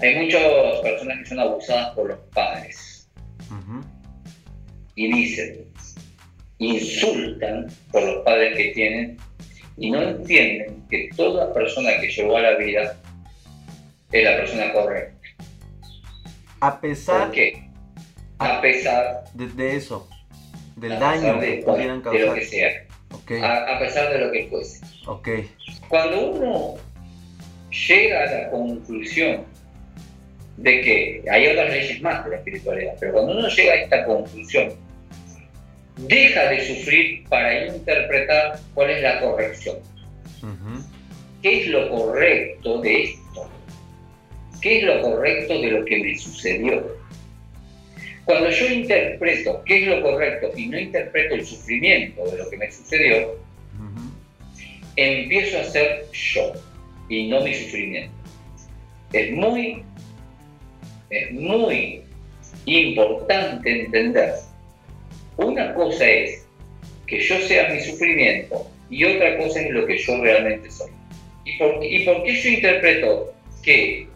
hay muchas personas que son abusadas por los padres. Y dicen, insultan por los padres que tienen y no entienden que toda persona que llegó a la vida es la persona correcta. A pesar. ¿Por qué? A pesar de, eso, del daño que pudieran causar. De lo que sea. A, pesar de lo que fuese. Okay. Cuando uno llega a la conclusión de que hay otras leyes más de la espiritualidad, pero cuando uno llega a esta conclusión, deja de sufrir para interpretar cuál es la corrección. ¿Qué es lo correcto de esto? ¿Qué es lo correcto de lo que me sucedió? Cuando yo interpreto qué es lo correcto y no interpreto el sufrimiento de lo que me sucedió, empiezo a ser yo y no mi sufrimiento. Es muy, es muy importante entender. Una cosa es que yo sea mi sufrimiento y otra cosa es lo que yo realmente soy. ¿Y por, y por qué yo interpreto que,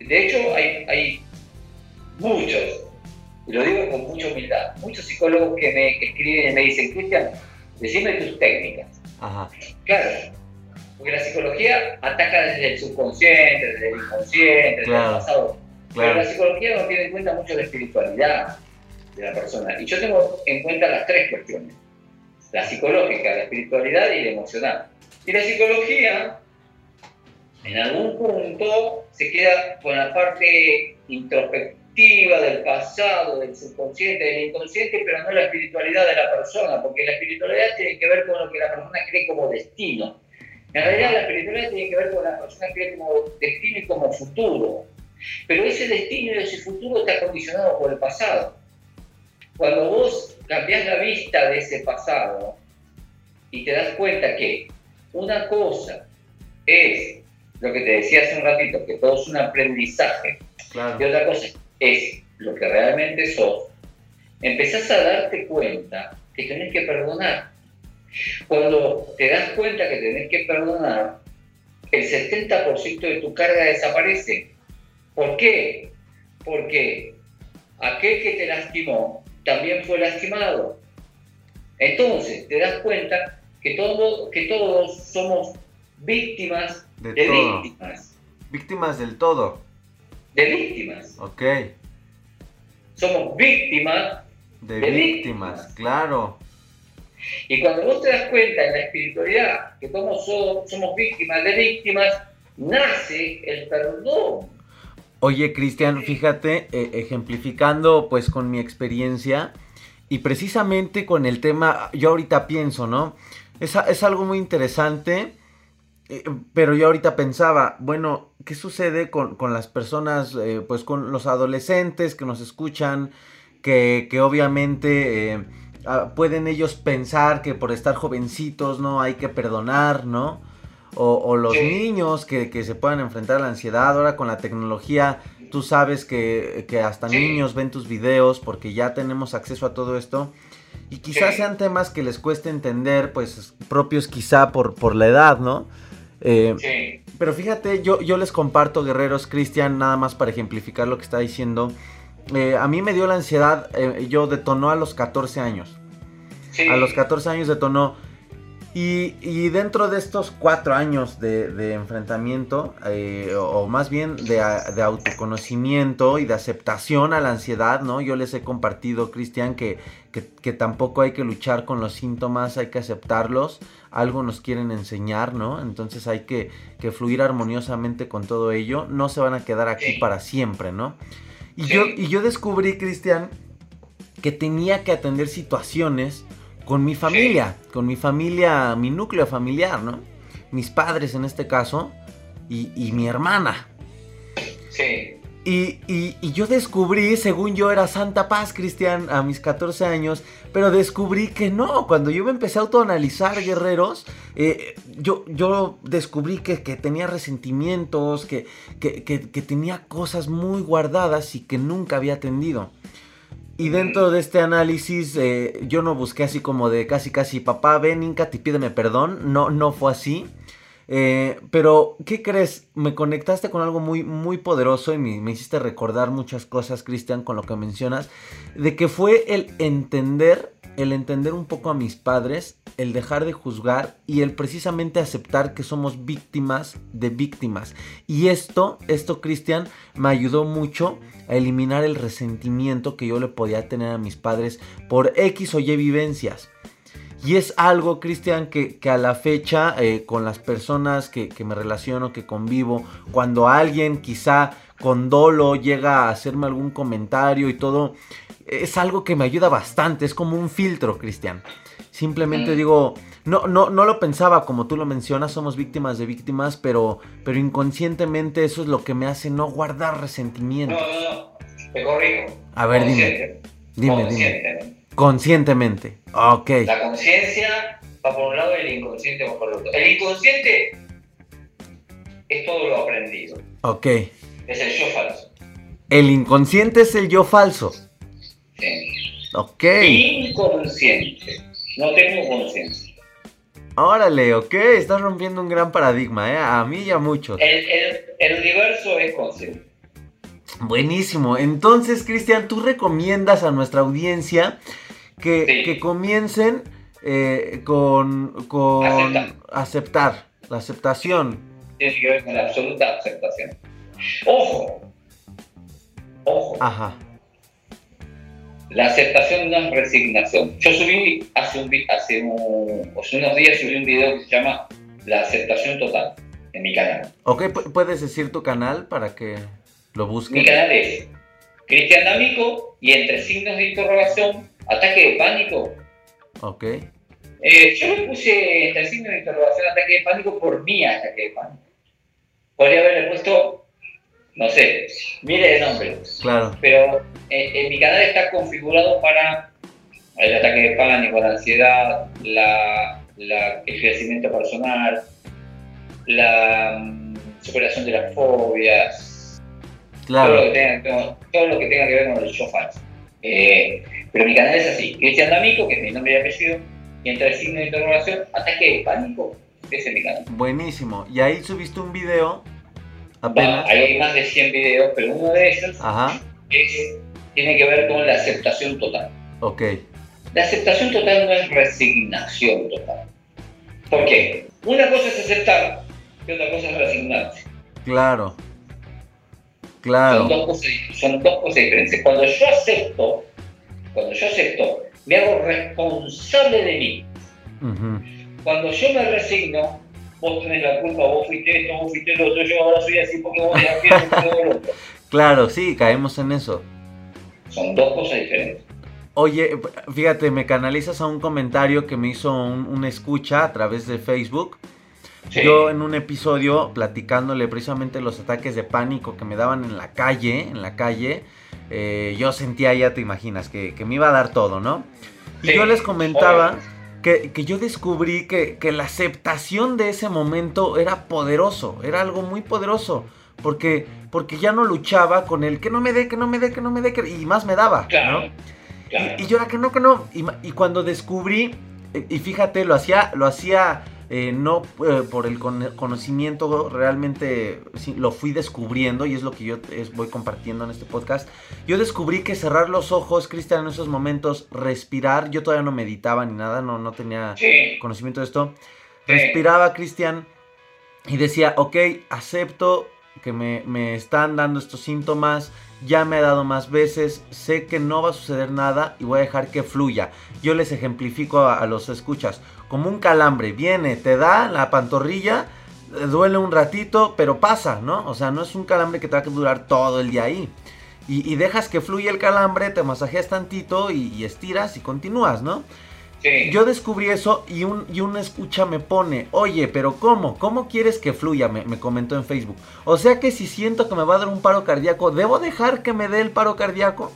de hecho, hay, hay muchos, y lo digo con mucha humildad, muchos psicólogos que me escriben y me dicen, Cristian, decime tus técnicas. Claro, porque la psicología ataca desde el subconsciente, desde el inconsciente, desde el pasado. Pero la psicología no tiene en cuenta mucho la espiritualidad de la persona. Y yo tengo en cuenta las tres cuestiones. La psicológica, la espiritualidad y la emocional. Y la psicología, en algún punto, se queda con la parte introspectiva del pasado, del subconsciente, del inconsciente, pero no la espiritualidad de la persona, porque la espiritualidad tiene que ver con lo que la persona cree como destino en realidad la espiritualidad tiene que ver con la persona que ve como destino y como futuro. Pero ese destino y ese futuro está condicionado por el pasado. Cuando vos cambiás la vista de ese pasado y te das cuenta que una cosa es lo que te decía hace un ratito, que todo es un aprendizaje, y otra cosa es lo que realmente sos, empezás a darte cuenta que tenés que perdonar. Cuando te das cuenta que tenés que perdonar, el 70% de tu carga desaparece. ¿Por qué? Porque aquel que te lastimó también fue lastimado. Entonces, te das cuenta que, todo, que todos somos víctimas de, víctimas. Víctimas del todo. De víctimas. Ok. Somos víctimas de, víctimas, claro. Y cuando vos te das cuenta en la espiritualidad que somos, somos víctimas de víctimas, nace el perdón. Oye, Cristian, fíjate, eh, ejemplificando pues con mi experiencia y precisamente con el tema, yo ahorita pienso, ¿no? Es, es algo muy interesante, eh, pero yo ahorita pensaba, bueno, ¿qué sucede con, las personas, eh, pues con los adolescentes que nos escuchan, que, que obviamente Ah, pueden ellos pensar que por estar jovencitos no hay que perdonar, ¿no? O, los niños que, se puedan enfrentar a la ansiedad, ahora con la tecnología, tú sabes que, hasta niños ven tus videos porque ya tenemos acceso a todo esto. Y quizás sean temas que les cueste entender, pues propios quizá por, por la edad, ¿no? Eh, pero fíjate, yo, yo les comparto, guerreros, Cristian, nada más para ejemplificar lo que está diciendo. Eh, a mí me dio la ansiedad, eh, yo detonó a los 14 años. A los 14 años detonó. Y, dentro de estos cuatro años de, enfrentamiento, eh, o, más bien de, autoconocimiento y de aceptación a la ansiedad, ¿no? Yo les he compartido, Cristian, que, que, tampoco hay que luchar con los síntomas, hay que aceptarlos, algo nos quieren enseñar, ¿no? Entonces hay que, que fluir armoniosamente con todo ello, no se van a quedar aquí para siempre, ¿no? Y, yo, y yo descubrí, Cristian, que tenía que atender situaciones con mi familia, con mi familia, mi núcleo familiar, ¿no? Mis padres en este caso y, mi hermana. Sí. Y, y, yo descubrí, según yo era Santa Paz, Cristian, a mis 14 años, pero descubrí que no, cuando yo me empecé a autoanalizar, guerreros, eh, yo, yo descubrí que, tenía resentimientos, que, que, que, tenía cosas muy guardadas y que nunca había atendido. Y dentro de este análisis, eh, yo no busqué así como de casi casi, papá, ven, Inca, te pídeme perdón, no, no fue así. Eh, pero, ¿qué crees? Me conectaste con algo muy, muy poderoso y me, me hiciste recordar muchas cosas, Cristian, con lo que mencionas, de que fue el entender, el entender un poco a mis padres, el dejar de juzgar y el precisamente aceptar que somos víctimas de víctimas. Y esto, esto, Cristian, me ayudó mucho a eliminar el resentimiento que yo le podía tener a mis padres por X o Y vivencias. Y es algo, Cristian, que, a la fecha, eh, con las personas que, me relaciono, que convivo, cuando alguien quizá con dolo llega a hacerme algún comentario y todo, es algo que me ayuda bastante, es como un filtro, Cristian. Simplemente digo, no, no, no lo pensaba como tú lo mencionas, somos víctimas de víctimas, pero, pero inconscientemente eso es lo que me hace no guardar resentimiento. No, no, no, te corrijo. A ver, dime. Dime, dime. Conscientemente. Ok. La conciencia va por un lado y el inconsciente va por el otro. El inconsciente es todo lo aprendido. Ok. Es el yo falso. El inconsciente es el yo falso. Sí. Ok. Inconsciente. No tengo conciencia. Órale, ok, estás rompiendo un gran paradigma, ¿eh? A mí y a muchos. El, el universo es consciente. Buenísimo. Entonces, Cristian, ¿tú recomiendas a nuestra audiencia que, comiencen eh, con, aceptar, la aceptación. Tiene que ver con la absoluta aceptación. Ojo, ojo. Ajá. La aceptación no es resignación. Yo subí hace, un, hace, unos días subí un video que se llama La aceptación total en mi canal. Ok, ¿puedes decir tu canal para que lo busquen? Mi canal es Cristian D'Amico y entre signos de interrogación ataque de pánico. Ok. Eh, yo le puse entre signo de interrogación ataque de pánico por mi ataque de pánico. Podría haberle puesto, no sé, mire de nombre. Claro. Pero eh, en mi canal está configurado para el ataque de pánico, la ansiedad, la, el crecimiento personal, la mm, superación de las fobias. Claro. Todo lo que tenga, todo, lo que, tenga que ver con el show falso. Eh, pero mi canal es así, Cristian D'Amico, que es mi nombre y apellido, y entre el signo de interrogación, ataque de pánico, ese es mi canal. Buenísimo. Y ahí subiste un video apenas. ahí hay más de 100 videos, pero uno de ellos tiene que ver con la aceptación total. Ok. La aceptación total no es resignación total. ¿Por qué? Una cosa es aceptar y otra cosa es resignarse. Claro. Claro. Son dos cosas, son dos cosas diferentes. Cuando yo acepto, cuando yo acepto, me hago responsable de mí. Cuando yo me resigno, vos tenés la culpa, vos fuiste esto, vos fuiste lo otro, yo ahora soy así porque vos porque lo otro. Claro, sí, caemos en eso. Son dos cosas diferentes. Oye, fíjate, me canalizas a un comentario que me hizo un, escucha a través de Facebook. Yo en un episodio platicándole precisamente los ataques de pánico que me daban en la calle, en la calle, eh, yo sentía, ya te imaginas, que, me iba a dar todo, ¿no? Y yo les comentaba que, yo descubrí que, la aceptación de ese momento era poderoso, era algo muy poderoso, porque, porque ya no luchaba con el que no me dé, que no me dé, que no me dé, y más me daba, ¿no? Y, yo era que no, que no, y, y cuando descubrí, y fíjate, lo hacía, lo hacía eh, no eh, por el conocimiento, realmente lo fui descubriendo y es lo que yo voy compartiendo en este podcast. Yo descubrí que cerrar los ojos, Cristian, en esos momentos, respirar, yo todavía no meditaba ni nada, no, no tenía conocimiento de esto. Respiraba, Cristian, y decía, ok, acepto que me, me están dando estos síntomas, ya me ha dado más veces, sé que no va a suceder nada y voy a dejar que fluya. Yo les ejemplifico a, los escuchas, como un calambre, viene, te da la pantorrilla, eh, duele un ratito, pero pasa, ¿no? O sea, no es un calambre que te va a durar todo el día ahí. Y, dejas que fluya el calambre, te masajeas tantito y, y estiras y continúas, ¿no? Yo descubrí eso y un, y una escucha me pone, oye, pero ¿cómo? ¿Cómo quieres que fluya? Me, comentó en Facebook. O sea que si siento que me va a dar un paro cardíaco, ¿debo dejar que me dé el paro cardíaco?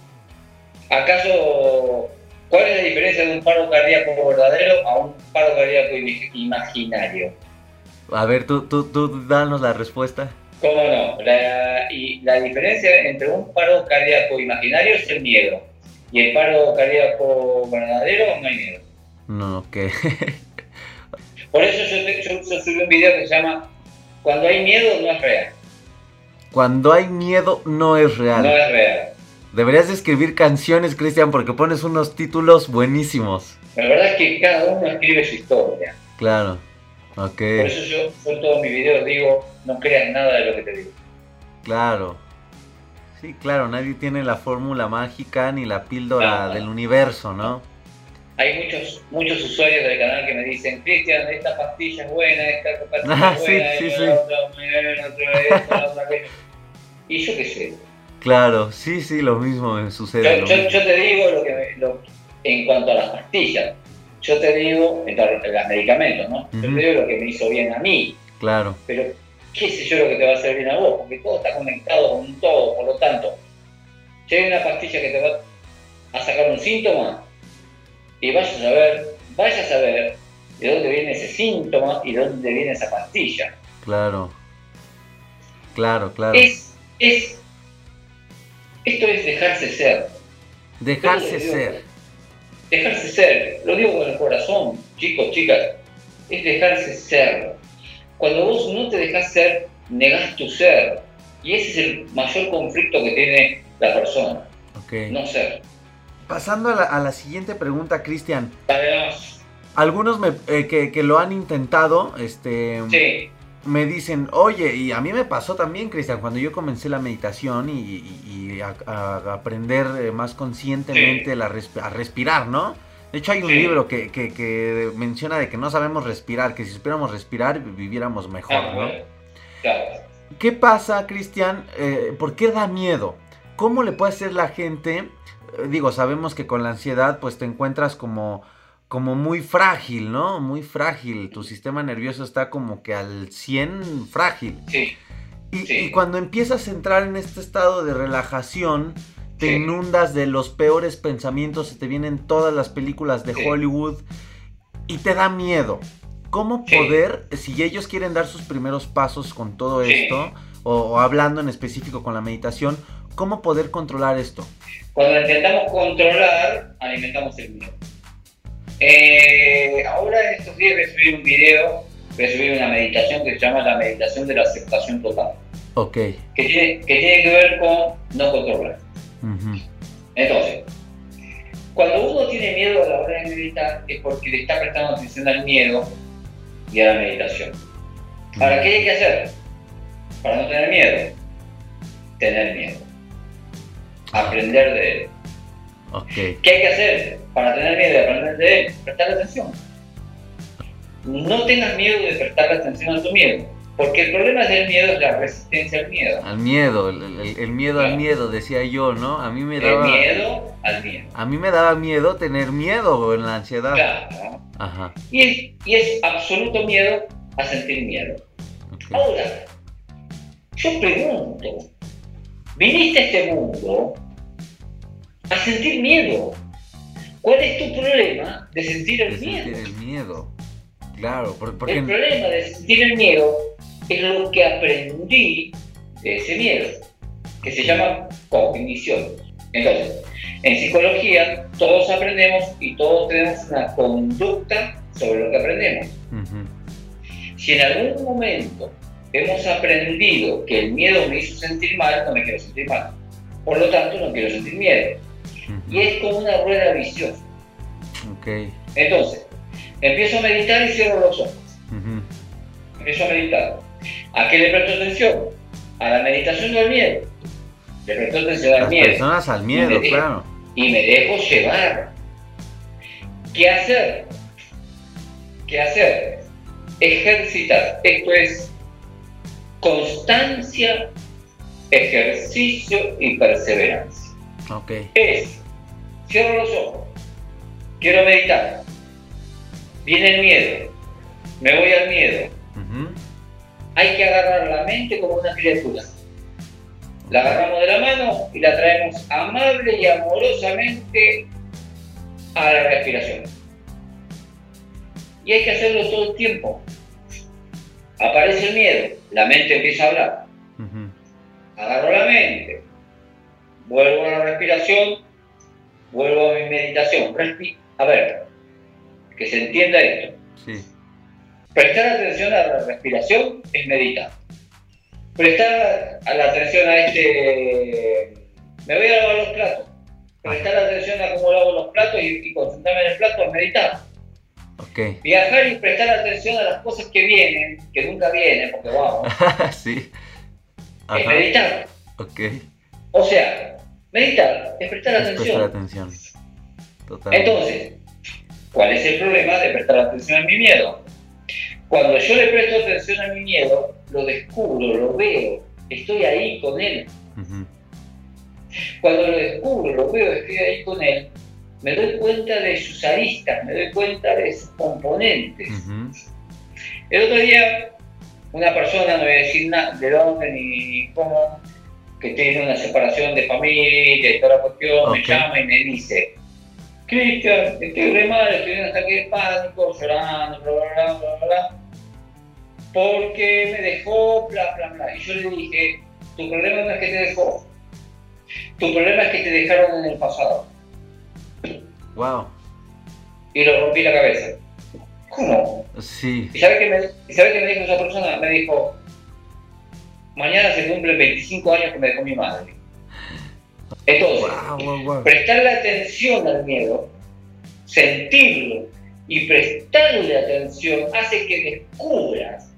¿Acaso cuál es la diferencia de un paro cardíaco verdadero a un paro cardíaco imaginario? A ver, tú, tú, tú danos la respuesta. ¿Cómo no? La, y la diferencia entre un paro cardíaco imaginario es el miedo. Y el paro cardíaco verdadero no hay miedo. No, ok. Por eso yo, yo, subí un video que se llama Cuando hay miedo no es real. Cuando hay miedo no es real. No es real. Deberías escribir canciones, Cristian, porque pones unos títulos buenísimos. La verdad es que cada uno escribe su historia. Claro. Ok. Por eso yo, en todos mis videos digo, no creas nada de lo que te digo. Claro. Sí, claro, nadie tiene la fórmula mágica ni la píldora del universo, ¿no? Hay muchos muchos usuarios del canal que me dicen, Cristian, esta pastilla es buena, esta pastilla es buena, sí, sí, sí. Otra, otra, y yo qué sé. Claro, sí, sí, lo mismo me sucede. Yo, yo, te digo lo que lo, en cuanto a las pastillas, yo te digo, en los medicamentos, ¿no? Yo te digo lo que me hizo bien a mí. Claro. Pero qué sé yo lo que te va a hacer bien a vos, porque todo está conectado con todo, por lo tanto, si hay una pastilla que te va a sacar un síntoma, y vayas a ver, vayas a ver de dónde viene ese síntoma y de dónde viene esa pastilla. Claro, claro, claro. Es, es, esto es dejarse ser. Dejarse ser. Dejarse ser, lo digo con el corazón, chicos, chicas, es dejarse ser cuando vos no te dejas ser, negás tu ser. Y ese es el mayor conflicto que tiene la persona. No ser. Pasando a la, siguiente pregunta, Cristian. Algunos me, eh, que, lo han intentado, este, me dicen, oye, y a mí me pasó también, Cristian, cuando yo comencé la meditación y, a, aprender eh, más conscientemente a respirar, ¿no? De hecho, hay un libro que, menciona de que no sabemos respirar, que si supiéramos respirar viviéramos mejor, ah, ¿no? Claro. ¿Qué pasa, Cristian? Eh, ¿Por qué da miedo? ¿Cómo le puede hacer la gente? Eh, digo, sabemos que con la ansiedad pues te encuentras como, como muy frágil, ¿no? Muy frágil. Tu sistema nervioso está como que al 100 frágil. Sí. Y, y cuando empiezas a entrar en este estado de relajación, te inundas de los peores pensamientos, se te vienen todas las películas de Hollywood y te da miedo. ¿Cómo poder, si ellos quieren dar sus primeros pasos con todo esto, o, hablando en específico con la meditación, cómo poder controlar esto? Cuando intentamos controlar, alimentamos el miedo. Eh, ahora en estos días voy a subir un video, voy a subir una meditación que se llama la meditación de la aceptación total. Ok. Que tiene que, tiene que ver con no controlar. Entonces, cuando uno tiene miedo a la hora de meditar es porque le está prestando atención al miedo y a la meditación. Ahora, ¿qué hay que hacer para no tener miedo? Tener miedo. Aprender de él. ¿Qué hay que hacer para tener miedo y aprender de él? Prestar atención. No tengas miedo de prestar atención a tu miedo porque el problema del miedo es la resistencia al miedo. Al miedo, el, miedo al miedo, decía yo, ¿no? A mí me daba... El miedo al miedo. A mí me daba miedo tener miedo en la ansiedad. Claro. Ajá. Y es, y es absoluto miedo a sentir miedo. Ahora, yo pregunto, viniste a este mundo a sentir miedo. ¿Cuál es tu problema de sentir el miedo? Sentir el miedo. Claro, porque... El problema de sentir el miedo es lo que aprendí de ese miedo, que se llama cognición. Entonces, en psicología todos aprendemos y todos tenemos una conducta sobre lo que aprendemos. Si en algún momento hemos aprendido que el miedo me hizo sentir mal, no me quiero sentir mal. Por lo tanto, no quiero sentir miedo. Y es como una rueda viciosa. Okay. Entonces, empiezo a meditar y cierro los ojos. Empiezo a meditar. ¿A qué le presto atención? A la meditación del miedo. Le presto atención al Las miedo. personas al miedo, claro. Y me dejo llevar. ¿Qué hacer? ¿Qué hacer? Ejercitar. Esto es constancia, ejercicio y perseverancia. Ok. Es, cierro los ojos, quiero meditar, viene el miedo, me voy al miedo, hay que agarrar la mente como una criatura. La agarramos de la mano y la traemos amable y amorosamente a la respiración. Y hay que hacerlo todo el tiempo. Aparece el miedo, la mente empieza a hablar. Agarro la mente, vuelvo a la respiración, vuelvo a mi meditación. a ver, que se entienda esto. Prestar atención a la respiración es meditar. Prestar a la atención a este... Me voy a lavar los platos. Prestar atención a cómo lavo los platos y, concentrarme en el plato es meditar. Okay. Viajar y prestar atención a las cosas que vienen, que nunca vienen, porque vamos. sí. Es meditar. Ok. O sea, meditar es prestar Es atención. prestar atención. Totalmente. Entonces, ¿cuál es el problema de prestar atención a mi miedo? Cuando yo le presto atención a mi miedo, lo descubro, lo veo, estoy ahí con él. Cuando lo descubro, lo veo, estoy ahí con él, me doy cuenta de sus aristas, me doy cuenta de sus componentes. El otro día, una persona, no voy a decir nada de dónde ni cómo, que tiene una separación de familia y toda la cuestión, me llama y me dice, Cristian, estoy re mal, estoy en un ataque de pánico, llorando, bla, bla, bla, bla, bla, porque me dejó, bla, bla, bla. Y yo le dije, tu problema no es que te dejó, tu problema es que te dejaron en el pasado. Wow. Y lo rompí la cabeza. ¿Cómo? Sí. ¿Y sabe qué me, sabe qué me dijo esa persona? Me dijo, mañana se cumplen 25 años que me dejó mi madre. Entonces, Wow, wow, wow. prestarle atención al miedo, sentirlo y prestarle atención hace que descubras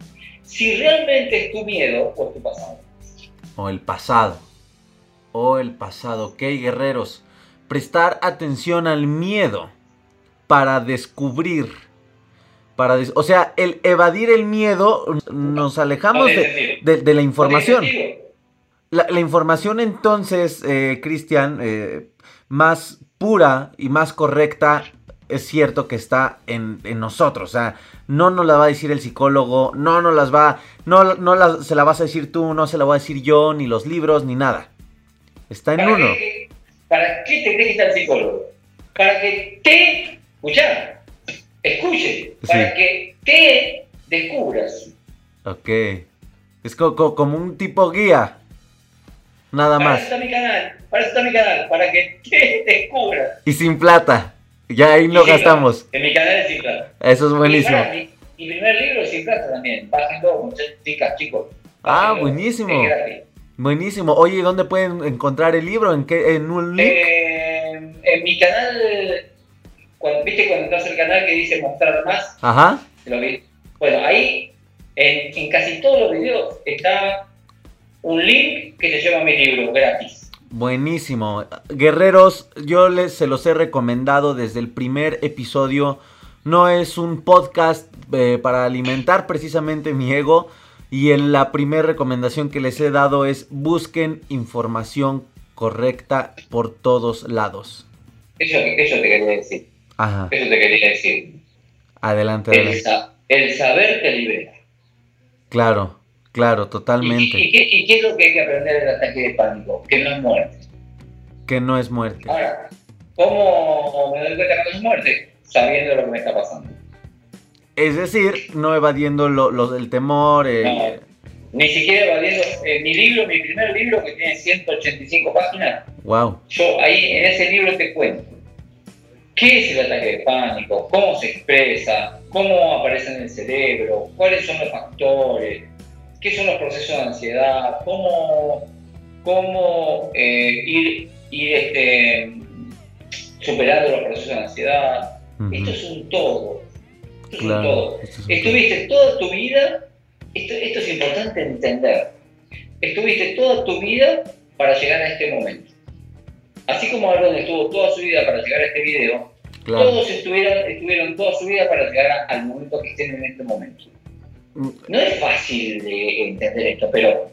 si realmente es tu miedo o es tu pasado. O el pasado. O el pasado. Ok, guerreros. Prestar atención al miedo para descubrir. Para o sea, el evadir el miedo, nos alejamos de, sentido. de- de la información. La, la información entonces, eh, Cristian, eh, más pura y más correcta, es cierto que está en, en nosotros. O sea, no nos la va a decir el psicólogo, no nos las va, no, no la- se la vas a decir tú, no se la voy a decir yo, ni los libros, ni nada. Está en ¿Para uno. qué, ¿Para qué te crees el psicólogo? Para que te, escuchá, escuche, para que te descubras. Ok. Es co- co- como un tipo guía. Nada Para más. eso está mi canal, para eso está mi canal, para que te descubras. Y sin plata. Ya ahí no gastamos. plata. En mi canal es sin plata. Eso es buenísimo. Mi, mi primer libro es sin plata también. Muchachos, chicas, chicos. Ah, buenísimo. Buenísimo. Oye, ¿y ¿dónde pueden encontrar el libro? ¿En qué? ¿En un link? Eh, en mi canal, cuando, ¿viste cuando entras al canal que dice mostrar más? Ajá. Lo vi. Bueno, ahí, en, en casi todos los videos, está un link que te lleva a mi libro gratis. Buenísimo. Guerreros, yo les se los he recomendado desde el primer episodio. No es un podcast eh, para alimentar precisamente mi ego. Y en la primera recomendación que les he dado es busquen información correcta por todos lados. Eso, eso te quería decir. Ajá. Eso te quería decir. Adelante, El, sa- el saber te libera. Claro, claro, ¿Y, totalmente. y qué, y qué es lo que hay que aprender del ataque de pánico? Que no es muerte. Que no es muerte. Ahora, ¿cómo me doy cuenta que no es muerte? Sabiendo lo que me está pasando. Es decir, no evadiendo lo, lo del temor. eh, No. Ni siquiera evadiendo eh, mi libro, mi primer libro que tiene 185 páginas. Wow. Yo ahí en ese libro te cuento qué es el ataque de pánico, cómo se expresa, cómo aparece en el cerebro, cuáles son los factores, qué son los procesos de ansiedad, cómo, cómo eh, ir, ir este, superando los procesos de ansiedad. Esto es un todo. Esto es un todo. esto es un Estuviste toda tu vida, esto, esto es importante entender, estuviste toda tu vida para llegar a este momento. Así como Aaron estuvo toda su vida para llegar a este video, Claro. todos estuvieron, estuvieron toda su vida para llegar a- al momento que estén en este momento. Mm, No es fácil de entender esto, pero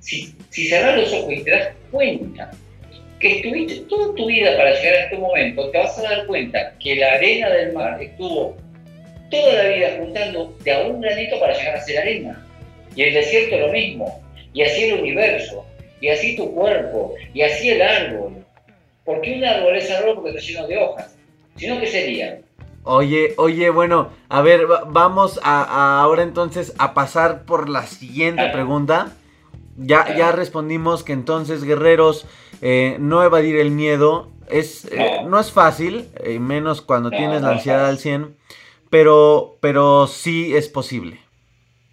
si, si cerras los ojos y te das cuenta que estuviste toda tu vida para llegar a este momento, te vas a dar cuenta que la arena del mar estuvo toda la vida juntando de a un granito para llegar a ser arena. Y el desierto lo mismo. Y así el universo. Y así tu cuerpo. Y así el árbol. ¿Por qué un árbol es árbol porque está lleno de hojas? Sino que sería. Oye, oye, bueno, a ver, va- vamos a, a ahora entonces a pasar por la siguiente pregunta. Ya, ya respondimos que entonces, guerreros, eh, no evadir el miedo es, eh, No. es fácil, eh, menos cuando No, tienes no la ansiedad al fácil. 100. pero, pero sí es posible.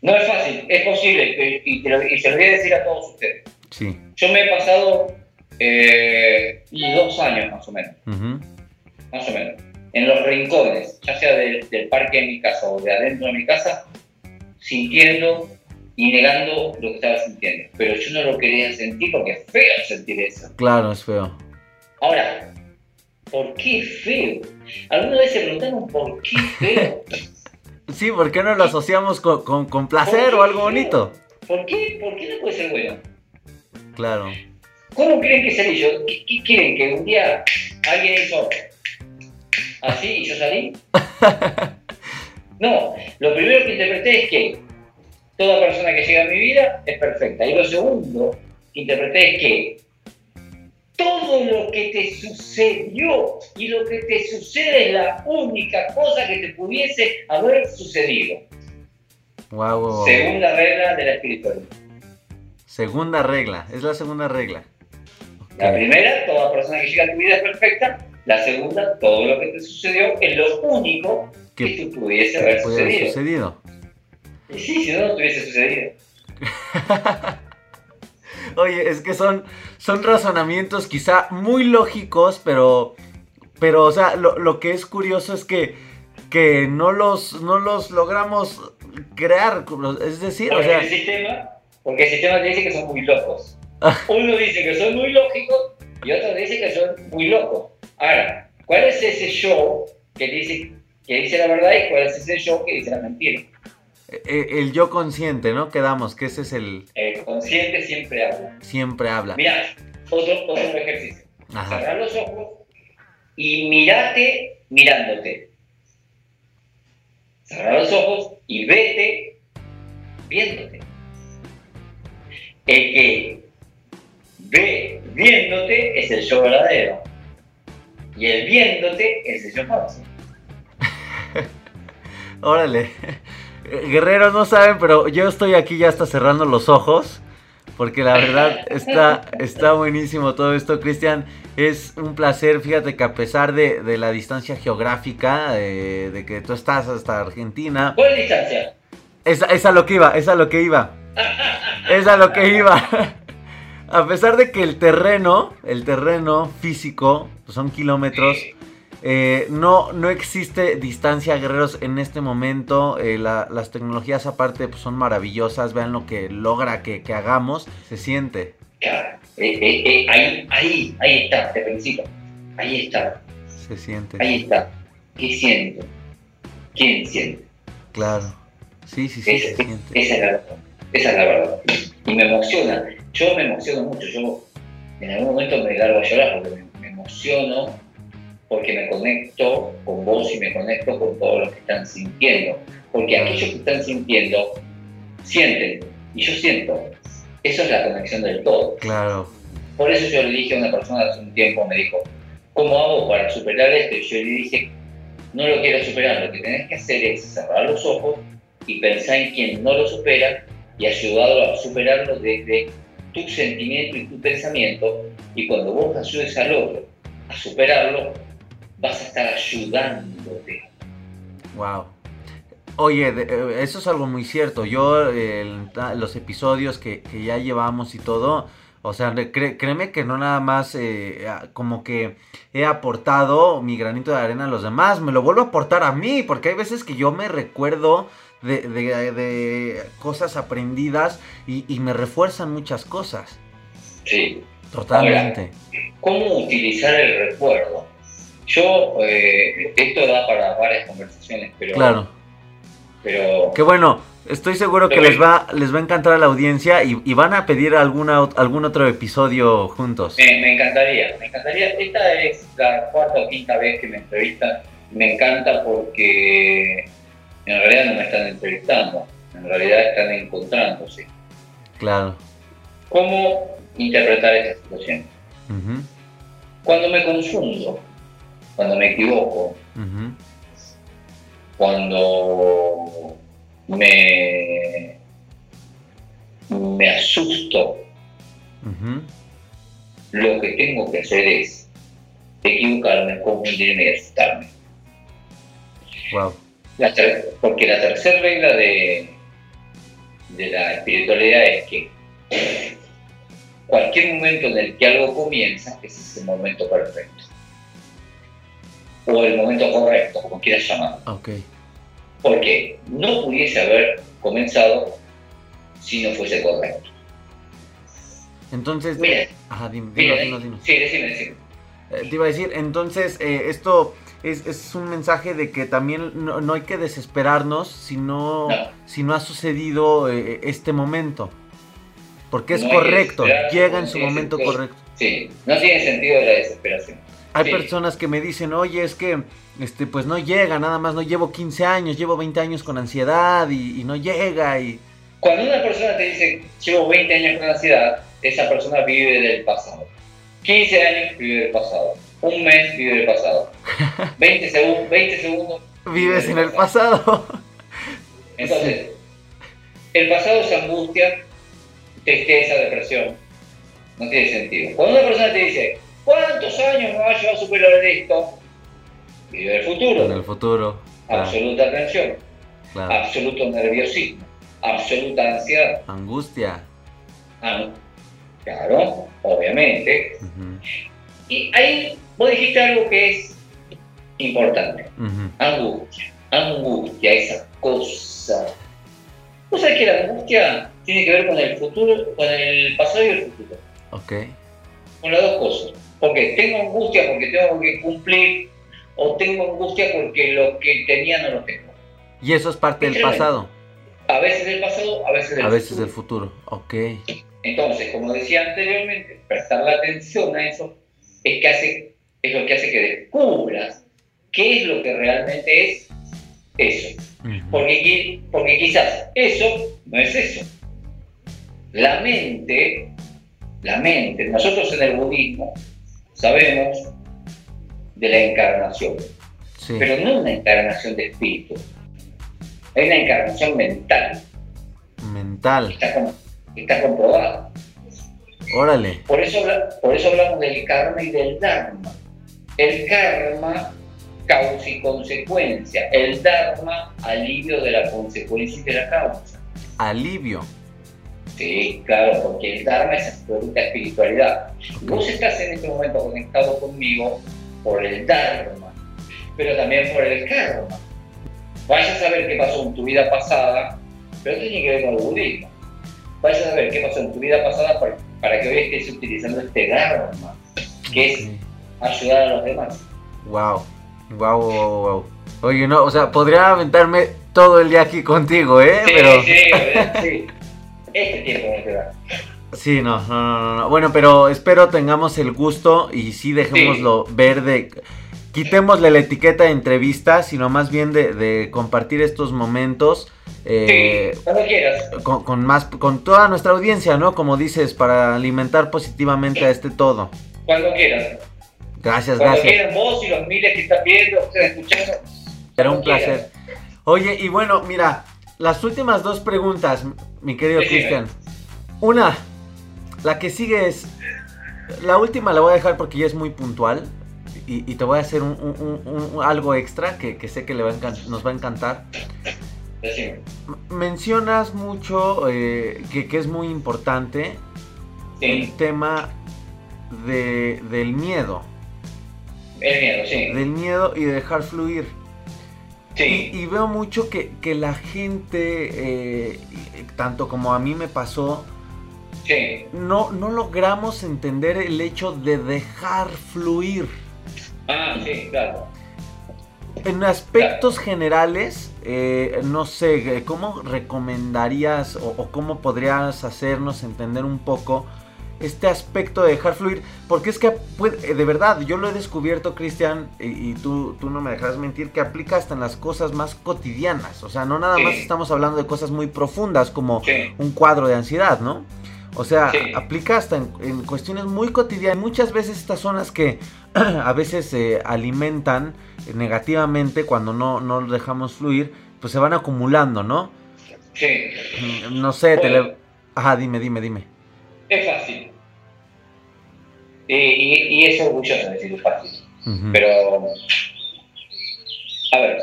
No es fácil, es posible, y, se lo voy a decir a todos ustedes. Sí. Yo me he pasado eh, dos años más o menos, más o menos, en los rincones, ya sea del, parque de mi casa o de adentro de mi casa, sintiendo y negando lo que estaba sintiendo. Pero yo no lo quería sentir porque es feo sentir eso. Claro, es feo. Ahora, ¿por qué feo? ¿Alguna vez se preguntaron por qué feo? Sí, ¿por qué no lo asociamos con, con, placer o algo bonito? ¿Por qué? ¿Por qué no puede ser bueno? Claro. ¿Cómo creen que salí yo? ¿Qué, ¿Qué, quieren? ¿Que un día alguien hizo así y yo salí? No, lo primero que interpreté es que toda persona que llega a mi vida es perfecta. Y lo segundo que interpreté es que todo lo que te sucedió y lo que te sucede es la única cosa que te pudiese haber sucedido. Wow. Segunda regla de la espiritualidad. Segunda regla, es la segunda regla. La primera, toda persona que llega a tu vida es perfecta. La segunda, todo lo que te sucedió es lo único que, te pudiese haber sucedido. sucedido. Y sí, si no, no te hubiese sucedido. Oye, es que son, son razonamientos quizá muy lógicos, pero, pero o sea, lo, que es curioso es que, que no, los, no los logramos crear. Es decir, porque o sea... El sistema, porque el sistema te dice que son muy locos. Uno dice que son muy lógicos y otro dice que son muy locos. Ahora, ¿cuál es ese show que dice, que dice la verdad y cuál es ese show que dice la mentira? Eh, el yo consciente, ¿no? Quedamos, que ese es el... El consciente siempre habla. Siempre habla. Mira, otro, otro ejercicio. Cerrar los ojos y mirate mirándote. Cerrar los ojos y vete viéndote. El que ve viéndote es el yo verdadero. Y el viéndote es el yo falso. Órale. Guerreros no saben, pero yo estoy aquí ya hasta cerrando los ojos. Porque la verdad está, está buenísimo todo esto, Cristian. Es un placer, fíjate que a pesar de, la distancia geográfica, de, que tú estás hasta Argentina. ¿Cuál distancia? Es, es a lo que iba, es a lo que iba. Es a lo que iba. A pesar de que el terreno, el terreno físico, pues son kilómetros. Eh, no, no existe distancia, guerreros, en este momento. Eh, las tecnologías aparte pues, son maravillosas. Vean lo que logra que, hagamos. Se siente. Eh, ahí, ahí, ahí está, te felicito. Ahí está. Se siente. Ahí está. ¿Qué siento? ¿Quién siente? Claro. Sí, sí, sí, se siente. Esa es la verdad. Esa es la verdad. Y me emociona. Yo me emociono mucho. Yo en algún momento me largo a llorar porque me emociono porque me conecto con vos y me conecto con todos los que están sintiendo. Porque aquellos que están sintiendo, sienten, y yo siento. Eso es la conexión del todo. Claro. Por eso yo le dije a una persona hace un tiempo, me dijo, ¿cómo hago para superar esto? Y yo le dije, no lo quiero superar, lo que tenés que hacer es cerrar los ojos y pensar en quien no lo supera y ayudarlo a superarlo desde tu sentimiento y tu pensamiento. Y cuando vos ayudes al otro a superarlo, vas a estar ayudándote. Wow. Oye, eh, eso es algo muy cierto. Yo, los episodios que, ya llevamos y todo, o sea, créeme que no nada más eh, como que he aportado mi granito de arena a los demás, me lo vuelvo a aportar a mí, porque hay veces que yo me recuerdo de, cosas aprendidas y, me refuerzan muchas cosas. Sí. Totalmente. ¿Cómo utilizar el recuerdo? Yo, eh, esto da para varias conversaciones, pero... Claro. Pero... Qué bueno, estoy seguro que les va, les va a encantar a la audiencia y, van a pedir alguna, algún otro episodio juntos. Me, encantaría, me encantaría. Esta es la cuarta o quinta vez que me entrevistan. Me encanta porque en realidad no me están entrevistando, en realidad están encontrándose. Claro. ¿Cómo interpretar esta situación? Cuando me confundo, cuando me equivoco, cuando me, me asusto, lo que tengo que hacer es equivocarme, confundirme y asustarme. Wow. Porque la tercera regla de, de la espiritualidad es que cualquier momento en el que algo comienza es el momento perfecto. O el momento correcto, como quieras llamarlo. Okay. Porque no pudiese haber comenzado si no fuese correcto. Entonces, Mira, ajá, dime, dime, dime, dime. sí, decime, decime. Eh, te iba a decir, entonces, eh, esto es, es un mensaje de que también no, no hay que desesperarnos si no, No. si no ha sucedido eh, este momento. Porque es No correcto, llega en su momento sentido. correcto. Sí, no tiene sentido la desesperación. Hay Sí. personas que me dicen, oye, es que este, pues no llega, nada más, no llevo 15 años, llevo 20 años con ansiedad y, y no llega y... Cuando una persona te dice, llevo 20 años con ansiedad, esa persona vive del pasado. 15 años vive del pasado. Un mes vive del pasado. 20, segundos 20 segundos. Vives en el pasado. Entonces, el pasado es angustia, tristeza, depresión. No tiene sentido. Cuando una persona te dice, ¿cuántos años me va a llevar a superar esto? Vive el futuro. en el futuro. Claro, Absoluta tensión, claro. absoluto nerviosismo, absoluta ansiedad. Angustia. Ah, claro, obviamente. Y ahí vos dijiste algo que es importante. ujú. Angustia. Angustia, esa cosa. ¿Vos sabés que la angustia tiene que ver con el futuro, con el pasado y el futuro? Ok. Con las dos cosas. Porque tengo angustia porque tengo que cumplir o tengo angustia porque lo que tenía no lo tengo. Y eso es parte del pasado. A veces del pasado, a veces del A veces del futuro. Ok. Entonces, como decía anteriormente, prestar la atención a eso es, que hace, es lo que hace que descubras qué es lo que realmente es eso. Porque, qui- porque quizás eso no es eso. La mente, la mente, nosotros en el budismo sabemos de la encarnación, Sí. pero no una encarnación de espíritu, es una encarnación mental, Mental. está, está comprobada. Órale. Por eso, por eso hablamos del karma y del dharma. El karma, causa y consecuencia. El dharma, alivio de la consecuencia y de la causa. Alivio. Sí, claro, porque el dharma es absoluta espiritualidad. Vos estás en este momento conectado conmigo por el dharma, pero también por el karma. Vaya a saber qué pasó en tu vida pasada, pero tiene que ver con el budismo. Vaya a saber qué pasó en tu vida pasada para, para que hoy estés utilizando este dharma, que es ayudar a los demás. Wow. Wow, wow, wow. Oye, no, o sea, podría aventarme todo el día aquí contigo, ¿eh? Sí, pero. sí, sí. Este tiempo no te da. Sí, no, no, no, no, no. Bueno, pero espero tengamos el gusto y sí dejémoslo ver de... Quitémosle la etiqueta de entrevista, sino más bien de, de compartir estos momentos eh, Sí, cuando quieras. con, con más, con toda nuestra audiencia, ¿no? Como dices, para alimentar positivamente a este todo. Cuando quieras. Gracias, Cuando gracias. quieran vos y los miles que están viendo, están escuchando. Será un placer. Oye, y bueno, mira, las últimas dos preguntas, mi querido Decime. Cristian. Una, la que sigue es. La última la voy a dejar porque ya es muy puntual. Y, y te voy a hacer un, un- un- un- algo extra que, que sé que le va a nos va a encantar. M- Mencionas mucho eh, que, que es muy importante el Sí, tema de, del miedo. El miedo, sí. Del miedo y de dejar fluir. Sí, Y, y veo mucho que, que la gente, eh, tanto como a mí me pasó, sí. no, no logramos entender el hecho de dejar fluir. Ah, sí, claro. En aspectos generales, eh, no sé, eh, ¿cómo recomendarías o, o cómo podrías hacernos entender un poco este aspecto de dejar fluir? Porque es que, puede- eh, de verdad, yo lo he descubierto, Cristian, y, y tú, tú no me dejarás mentir, que aplica hasta en las cosas más cotidianas. O sea, no nada Sí. más estamos hablando de cosas muy profundas como Sí, un cuadro de ansiedad, ¿no? O sea, Sí. aplica hasta en, en cuestiones muy cotidianas. Muchas veces estas son las que a veces se alimentan negativamente cuando no, no lo dejamos fluir, pues se van acumulando, ¿no? sí. Mm, No sé, te Bueno. le... Ajá, dime, dime, dime. Es fácil. Y, y, y es orgulloso decir es fácil. Ujú. Pero, a ver,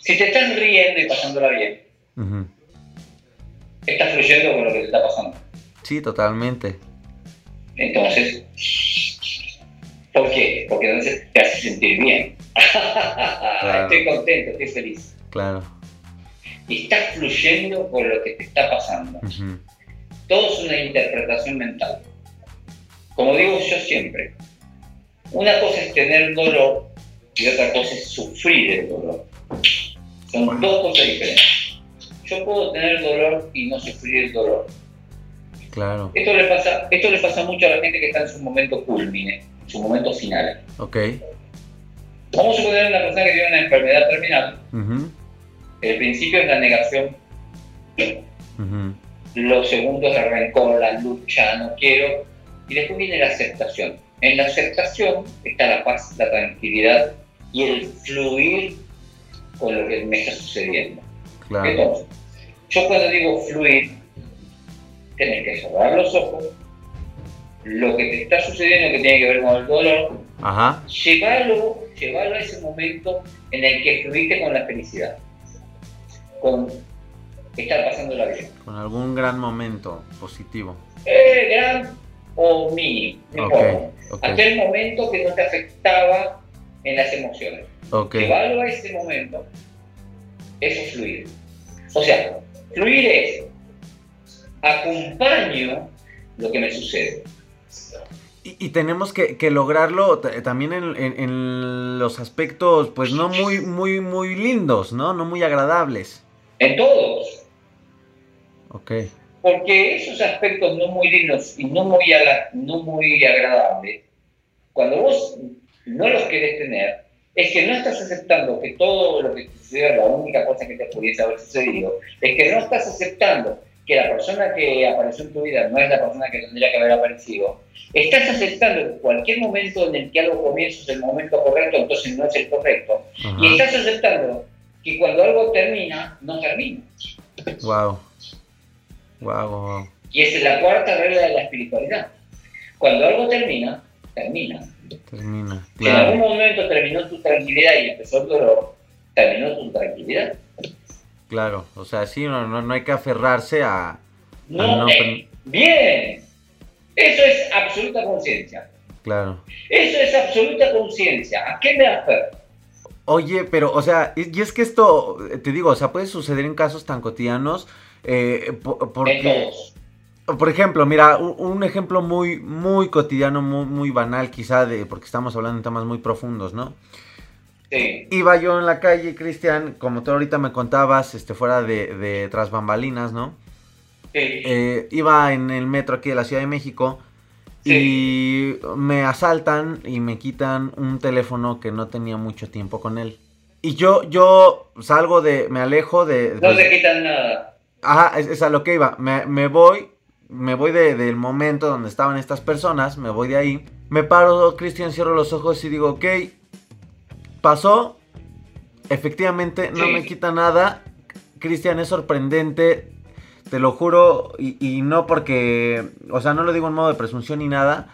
Si te estás riendo y pasándola bien, estás fluyendo con lo que te está pasando. Sí, totalmente. Entonces, ¿por qué? Porque entonces te hace sentir bien. Estoy contento, estoy feliz. Claro. Y estás fluyendo con lo que te está pasando. Todo es una interpretación mental. Como digo yo siempre, una cosa es tener dolor y otra cosa es sufrir el dolor. Son dos cosas diferentes. Yo puedo tener dolor y no sufrir el dolor. Claro. Esto le pasa, esto le pasa mucho a la gente que está en su momento culmine, en su momento final. Ok. Vamos a suponer una persona que tiene una enfermedad terminal. El principio es la negación. Lo segundo es el rencor, la lucha, no quiero. Y después viene la aceptación. En la aceptación está la paz, la tranquilidad y el fluir con lo que me está sucediendo. Entonces, yo cuando digo fluir, tenés que cerrar los ojos, lo que te está sucediendo que tiene que ver con el dolor, Ajá. Llevarlo, llevarlo a ese momento en el que fluiste con la felicidad, con estar pasando la vida. Con algún gran momento positivo. Eh, gran o mínimo, Aquel momento que no te afectaba en las emociones. Llevarlo a ese momento, eso es fluir. O sea, fluir es acompaño lo que me sucede. Y, tenemos que, lograrlo también en, los aspectos, pues no muy, muy, muy lindos, ¿no? No muy agradables. En todos. Ok. Porque esos aspectos no muy lindos y no muy, no muy agradables, cuando vos no los querés tener, es que no estás aceptando que todo lo que te sucedió, la única cosa que te pudiese haber sucedido, es que no estás aceptando que la persona que apareció en tu vida no es la persona que tendría que haber aparecido, estás aceptando que cualquier momento en el que algo comienza es el momento correcto, entonces no es el correcto. Y estás aceptando que cuando algo termina, no termina. Wow. Wow, wow. Y esa es la cuarta regla de la espiritualidad. Cuando algo termina, termina. Termina. Si en algún momento terminó tu tranquilidad y empezó el dolor, terminó tu tranquilidad. Claro, o sea, sí, no, no, no hay que aferrarse a... No, eh, bien, eso es absoluta conciencia. Claro. Eso es absoluta conciencia. ¿A qué me aferro? Oye, pero, o sea, y es que esto, te digo, o sea, puede suceder en casos tan cotidianos. Eh, porque, por ejemplo, mira, un, ejemplo muy, muy cotidiano, muy, muy banal, quizá, de, porque estamos hablando de temas muy profundos, ¿no? Iba yo en la calle, Cristian, como tú ahorita me contabas, este, fuera de, de tras bambalinas, ¿no? Eh, iba en el metro aquí de la Ciudad de México y me asaltan y me quitan un teléfono que no tenía mucho tiempo con él. Y yo, yo salgo de, me alejo de... No te pues, quitan nada. Ajá, es, a lo que iba. Me, me voy, me voy del momento donde estaban estas personas, me voy de ahí. Me paro, Cristian, cierro los ojos y digo, ok, pasó. Efectivamente, no me quita nada. Cristian, es sorprendente. Te lo juro. Y, no porque. O sea, no lo digo en modo de presunción ni nada.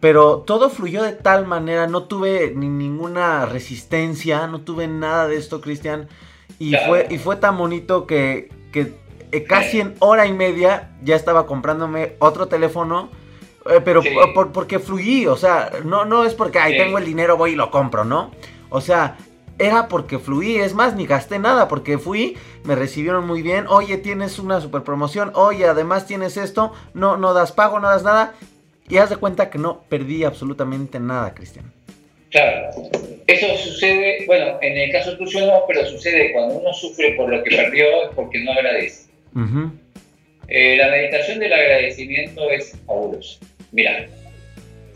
Pero todo fluyó de tal manera. No tuve ni ninguna resistencia. No tuve nada de esto, Cristian. Y, fue, y fue tan bonito que, que eh, casi en hora y media ya estaba comprándome otro teléfono. Eh, pero por, porque fluí, o sea, no, no es porque ahí tengo el dinero, voy y lo compro, ¿no? O sea, era porque fluí, es más, ni gasté nada, porque fui, me recibieron muy bien, oye, tienes una super promoción, oye, además tienes esto, no, no das pago, no das nada, y haz de cuenta que no perdí absolutamente nada, Cristian. Claro, eso sucede, bueno, en el caso tuyo no, pero sucede cuando uno sufre por lo que perdió es porque no agradece. Eh, la meditación del agradecimiento es fabulosa. Mira,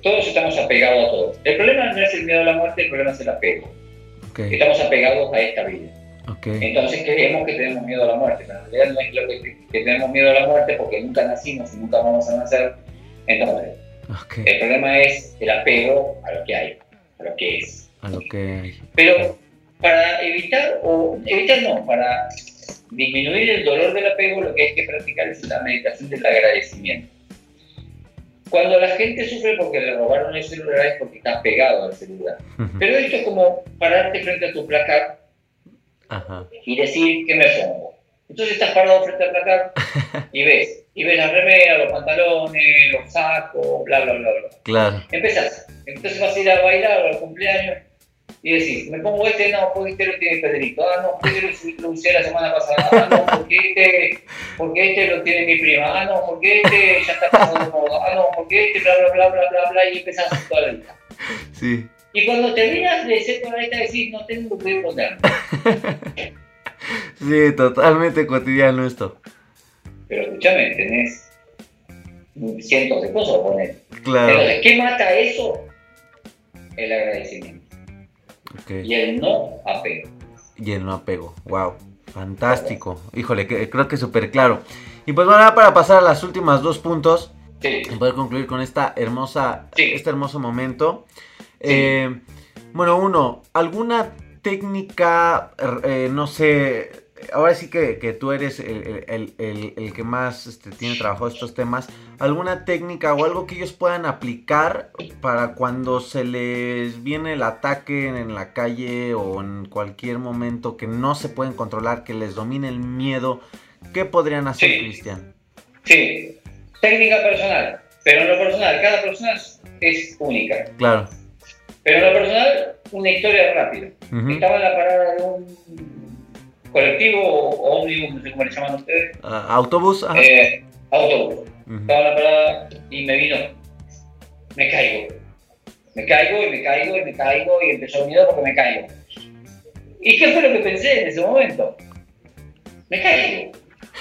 todos estamos apegados a todo. El problema no es el miedo a la muerte, el problema es el apego. Estamos apegados a esta vida. Entonces creemos que tenemos miedo a la muerte, pero en realidad no es lo que, tenemos miedo a la muerte porque nunca nacimos y nunca vamos a nacer. Entonces, el problema es el apego a lo que hay, a lo que es. A lo que hay. Pero para evitar, o evitar no, para disminuir el dolor del apego, lo que hay que practicar es la meditación del agradecimiento. Cuando la gente sufre porque le robaron el celular es porque está pegado al celular. Pero esto es como pararte frente a tu placar y decir qué me pongo. Entonces estás parado frente al placar y ves, y ves las remeras, los pantalones, los sacos, bla, bla, bla, bla. Claro. Empezás, entonces vas a ir a bailar o al cumpleaños y decís, me pongo este, no, porque este lo tiene Pedrito, ah, no, este lo usé la semana pasada, ah, no, porque este, porque este lo tiene mi prima, ah, no, porque este ya está pasando de moda, ah, no, porque este, bla, bla, bla, bla, bla, bla, y empezás toda la lista. Sí. Y cuando terminas de ser toda la lista, decís, no tengo que poner. sí, totalmente cotidiano esto. Pero escúchame, tenés cientos de cosas a poner. Claro. Entonces, ¿qué mata eso? El agradecimiento. Y el no apego. Y el no apego, wow, fantástico. Híjole, creo que súper claro. Y pues bueno, para pasar a las últimas dos puntos, sí. y poder concluir con esta hermosa, este hermoso momento. Eh, bueno, uno, ¿alguna técnica, eh, no sé, ahora sí que, tú eres el, que más este, tiene trabajo estos temas, ¿alguna técnica o algo que ellos puedan aplicar para cuando se les viene el ataque en la calle o en cualquier momento que no se pueden controlar, que les domine el miedo? ¿Qué podrían hacer, Cristian? Sí, técnica personal, pero en lo personal, cada persona es única. Claro. Pero en lo personal, una historia rápida. Estaba en la parada de un colectivo o ómnibus, no sé cómo le llaman ustedes. Uh, ¿Autobús? Eh, autobús. Estaba en la parada y me vino. Me caigo. Me caigo y me caigo y me caigo y empezó el miedo porque me caigo. ¿Y qué fue lo que pensé en ese momento? Me caigo.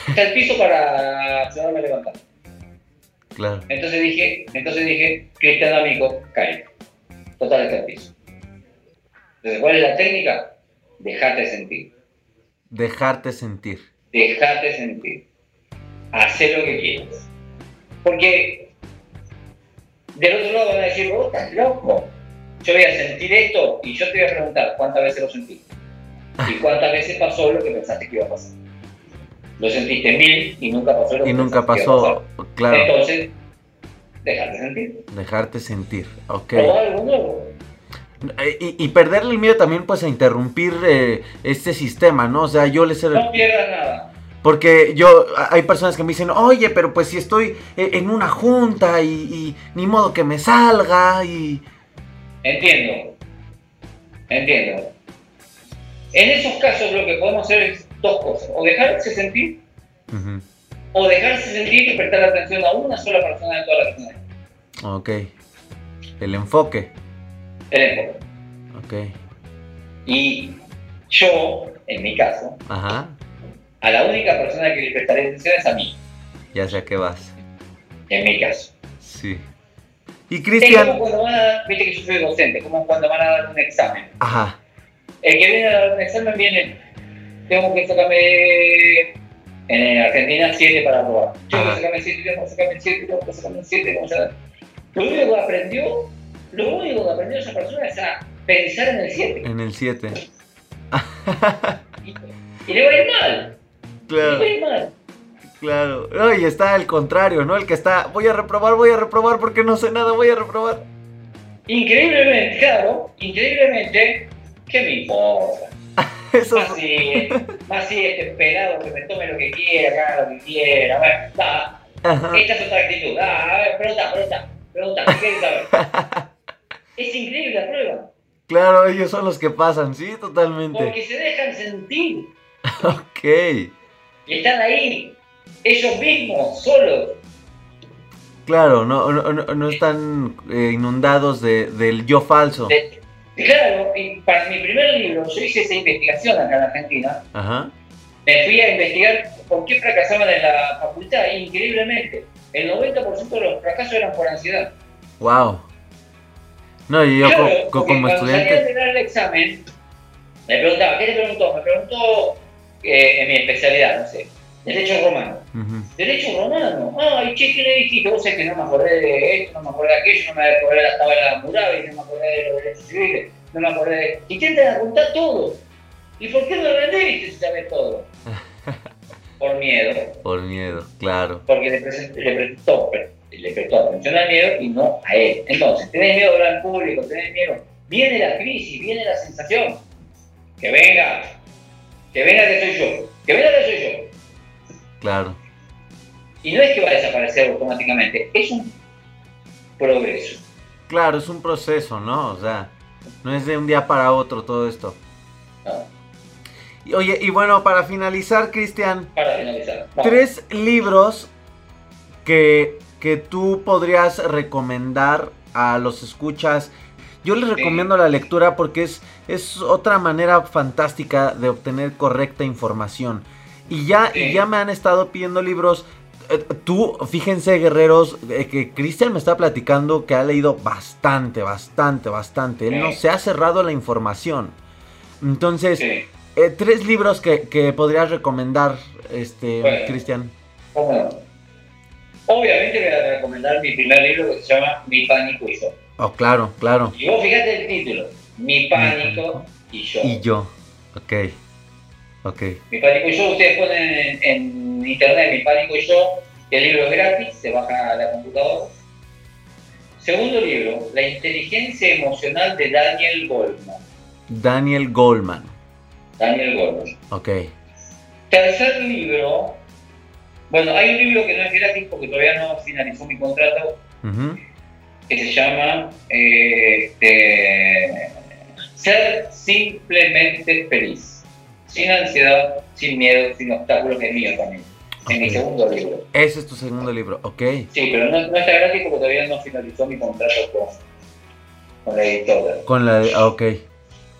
Está el piso para ayudarme a levantar. Claro. Entonces dije, entonces dije, Cristian amigo, caigo. Total está el piso. Entonces, ¿cuál es la técnica? Dejarte sentir. Dejarte sentir. Dejarte sentir. Hacer lo que quieras. Porque del otro lado van a decir, vos estás loco. Yo voy a sentir esto y yo te voy a preguntar cuántas veces lo sentí. Y cuántas veces pasó lo que pensaste que iba a pasar. Lo sentiste mil y nunca pasó lo que Y nunca pasó, claro. Entonces, dejarte sentir. Dejarte sentir, ok. algo nuevo. Eh, y, perderle el miedo también pues a interrumpir eh, este sistema, ¿no? O sea, yo les... No pierdas nada. Porque yo, hay personas que me dicen, oye, pero pues si estoy eh, en una junta y, ni modo que me salga y... Entiendo, entiendo. En esos casos lo que podemos hacer es dos cosas, o dejarse sentir, o dejarse sentir y prestar atención a una sola persona de toda la persona. Ok, el enfoque el Ok. Y yo, en mi caso, Ajá. a la única persona que le prestaré atención es a mí. Ya sé que vas. En mi caso. Sí. Y Cristian. Es como cuando van a viste que yo soy docente, como cuando van a dar un examen. Ajá. El que viene a dar un examen viene, tengo que sacarme en Argentina 7 para probar. Yo tengo que sacarme 7, tengo que sacarme 7, tengo que sacarme 7, tengo que sacarme. Lo único que aprendió lo único que aprendió esa persona es a pensar en el 7. En el 7. y, le va a ir mal. Claro. Le va a ir mal. Claro. y está al contrario, ¿no? El que está, voy a reprobar, voy a reprobar porque no sé nada, voy a reprobar. Increíblemente, claro, increíblemente, ¿qué me importa? Eso más si, más si este pelado que me tome lo que quiera, que haga lo que quiera. Bueno, da. Esta es otra actitud. Da, a ver, pregunta, pregunta, pregunta, ¿qué quieres saber? Es increíble la prueba. Claro, ellos son los que pasan, sí, totalmente. Porque se dejan sentir. ok. Están ahí, ellos mismos, solos. Claro, no, no, no están eh, inundados de, del yo falso. claro, y para mi primer libro, yo hice esa investigación acá en Argentina. Ajá. Me fui a investigar por qué fracasaban en la facultad, increíblemente. El 90% de los fracasos eran por ansiedad. Wow. No, y yo como estudiante. Cuando salía a el examen, me preguntaba, ¿qué te preguntó? Me preguntó eh, en mi especialidad, no sé, Derecho Romano. Derecho Romano. Ay, che, ¿qué le dijiste? Vos sé que no me acordé de esto, no me acordé de aquello, no me acordé de la tabla Murabi, no me acordé de los derechos civiles, no me acordé de. Y te apuntar todo. ¿Y por qué me rendiste si sabes todo? Por miedo. Por miedo, claro. Porque le, presentó, le presentó, le prestó atención al miedo y no a él. Entonces, tenés miedo de hablar en público, tenés miedo. Viene la crisis, viene la sensación. Que venga. que venga que soy yo, que venga que soy yo. Claro. Y no es que va a desaparecer automáticamente, es un progreso. Claro, es un proceso, ¿no? O sea, no es de un día para otro todo esto. Y, oye, y bueno, para finalizar, Cristian. Para finalizar. Tres libros que, que tú podrías recomendar a los escuchas. Yo les recomiendo la lectura porque es, es otra manera fantástica de obtener correcta información. Y ya, y ya me han estado pidiendo libros eh, tú, fíjense, guerreros, eh, que Cristian me está platicando que ha leído bastante, bastante, bastante. Él no se ha cerrado la información. Entonces, eh, tres libros que, podrías recomendar, este, Cristian. Obviamente voy a recomendar mi primer libro que se llama Mi pánico y yo. Oh, claro, claro. Y vos fíjate el título, Mi pánico, y yo. Y yo, ok. Ok. Mi pánico y yo, ustedes ponen en internet, Mi Pánico y Yo, el libro es gratis, se baja a la computadora. Segundo libro, La inteligencia emocional de Daniel Goldman. Daniel Goldman. Daniel Goldman. Ok. Tercer libro, bueno, hay un libro que no es gratis porque todavía no finalizó mi contrato, que se llama eh, este, Ser simplemente feliz, sin ansiedad, sin miedo, sin obstáculos, es mío también en mi segundo libro. Ese es tu segundo libro, ok. Sí, pero no, está gratis porque todavía no finalizó mi contrato con, con la editora. Con la, ah, ok.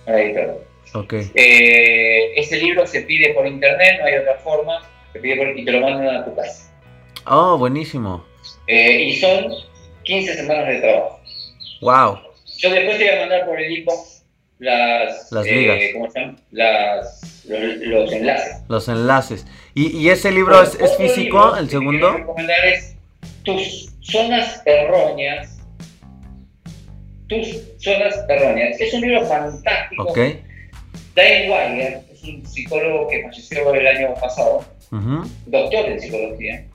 Con la editora. Ok. Eh, ese libro se pide por internet, no hay otra forma, y te lo mandan a tu casa. Oh, buenísimo. Eh, y son 15 semanas de trabajo. Wow. Yo después te voy a mandar por el inbox las, las ligas. Eh, ¿cómo se llaman? Las, los, enlaces. Los enlaces. ¿Y, ese libro es, físico, el segundo? Que recomendar es Tus zonas erróneas. Tus zonas erróneas. Es un libro fantástico. Ok. Dave Wire es un psicólogo que falleció el año pasado, doctor en psicología.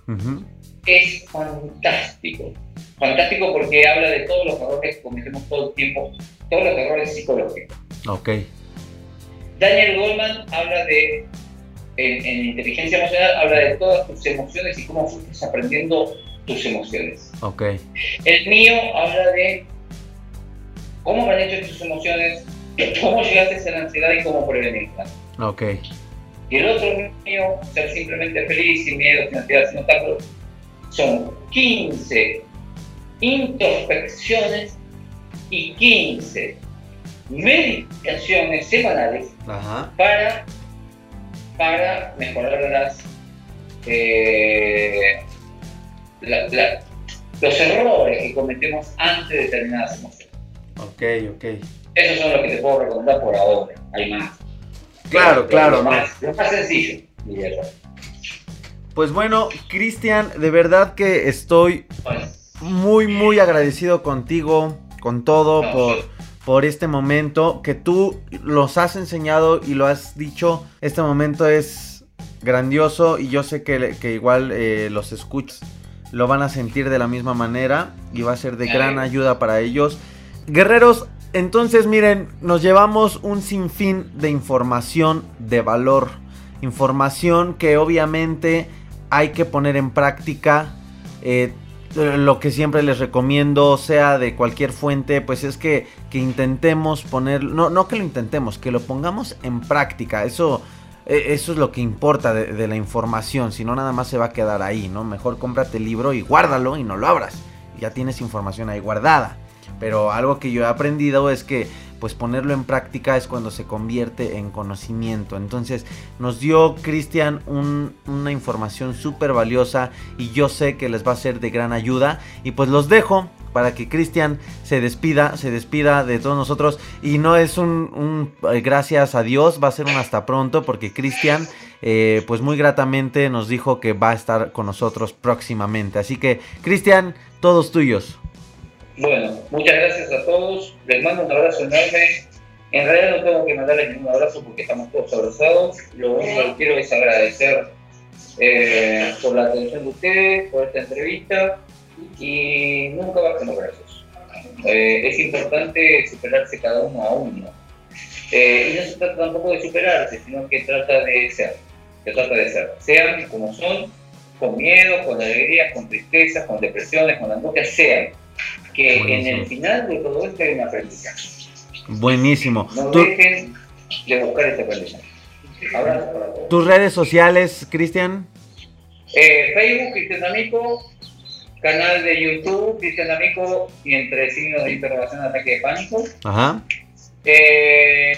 Es fantástico. Fantástico porque habla de todos los errores que cometemos todo el tiempo todos los errores psicológicos. Ok. Daniel Goldman habla de, en, inteligencia emocional, habla de todas tus emociones y cómo fuiste aprendiendo tus emociones. Ok. El mío habla de cómo han hecho tus emociones, cómo llegaste a la ansiedad y cómo prevenirla. Ok. Y el otro mío, ser simplemente feliz, sin miedo, sin ansiedad, sin obstáculos, son 15 introspecciones y 15 meditaciones semanales para, para mejorar las, eh, los errores que cometemos ante determinadas emociones. Ok, ok. Esos son los que te puedo recomendar por ahora. Hay más. Claro, claro. Lo más, más sencillo, Pues bueno, Cristian, de verdad que estoy muy, muy agradecido contigo con todo por, por este momento que tú los has enseñado y lo has dicho. Este momento es grandioso y yo sé que, que igual eh, los escuchas lo van a sentir de la misma manera y va a ser de gran ayuda para ellos. Guerreros, entonces miren, nos llevamos un sinfín de información de valor. Información que obviamente hay que poner en práctica. Eh, lo que siempre les recomiendo, sea de cualquier fuente, pues es que, intentemos poner, no, no que lo intentemos, que lo pongamos en práctica. Eso, e, eso es lo que importa de, la información, si no nada más se va a quedar ahí, ¿no? Mejor cómprate el libro y guárdalo y no lo abras. Ya tienes información ahí guardada. Pero algo que yo he aprendido es que pues ponerlo en práctica es cuando se convierte en conocimiento. Entonces nos dio Cristian una información súper valiosa y yo sé que les va a ser de gran ayuda. Y pues los dejo para que Cristian se despida, se despida de todos nosotros. Y no es un, eh, gracias a Dios, va a ser un hasta pronto porque Cristian... Eh, pues muy gratamente nos dijo que va a estar con nosotros próximamente. Así que, Cristian, todos tuyos. Bueno, muchas gracias a todos. Les mando un abrazo enorme. En realidad no tengo que mandarles ningún abrazo porque estamos todos abrazados. Lo único que quiero es agradecer eh, por la atención de ustedes, por esta entrevista y nunca bajen los brazos. Eh, es importante superarse cada uno a uno. Eh, y no se trata tampoco de superarse, sino que trata de ser. Se trata de ser. Sean como son, con miedo, con alegría, con tristeza, con depresiones, con angustia, sean. Que en el final de todo esto hay un aprendizaje. Buenísimo. No dejen de buscar ese aprendizaje. ¿Tus redes sociales, Cristian? Eh, Facebook, Cristian Amico, canal de YouTube, Cristian Amico, y entre signos de interrogación, ataque de pánico. Ajá. Eh,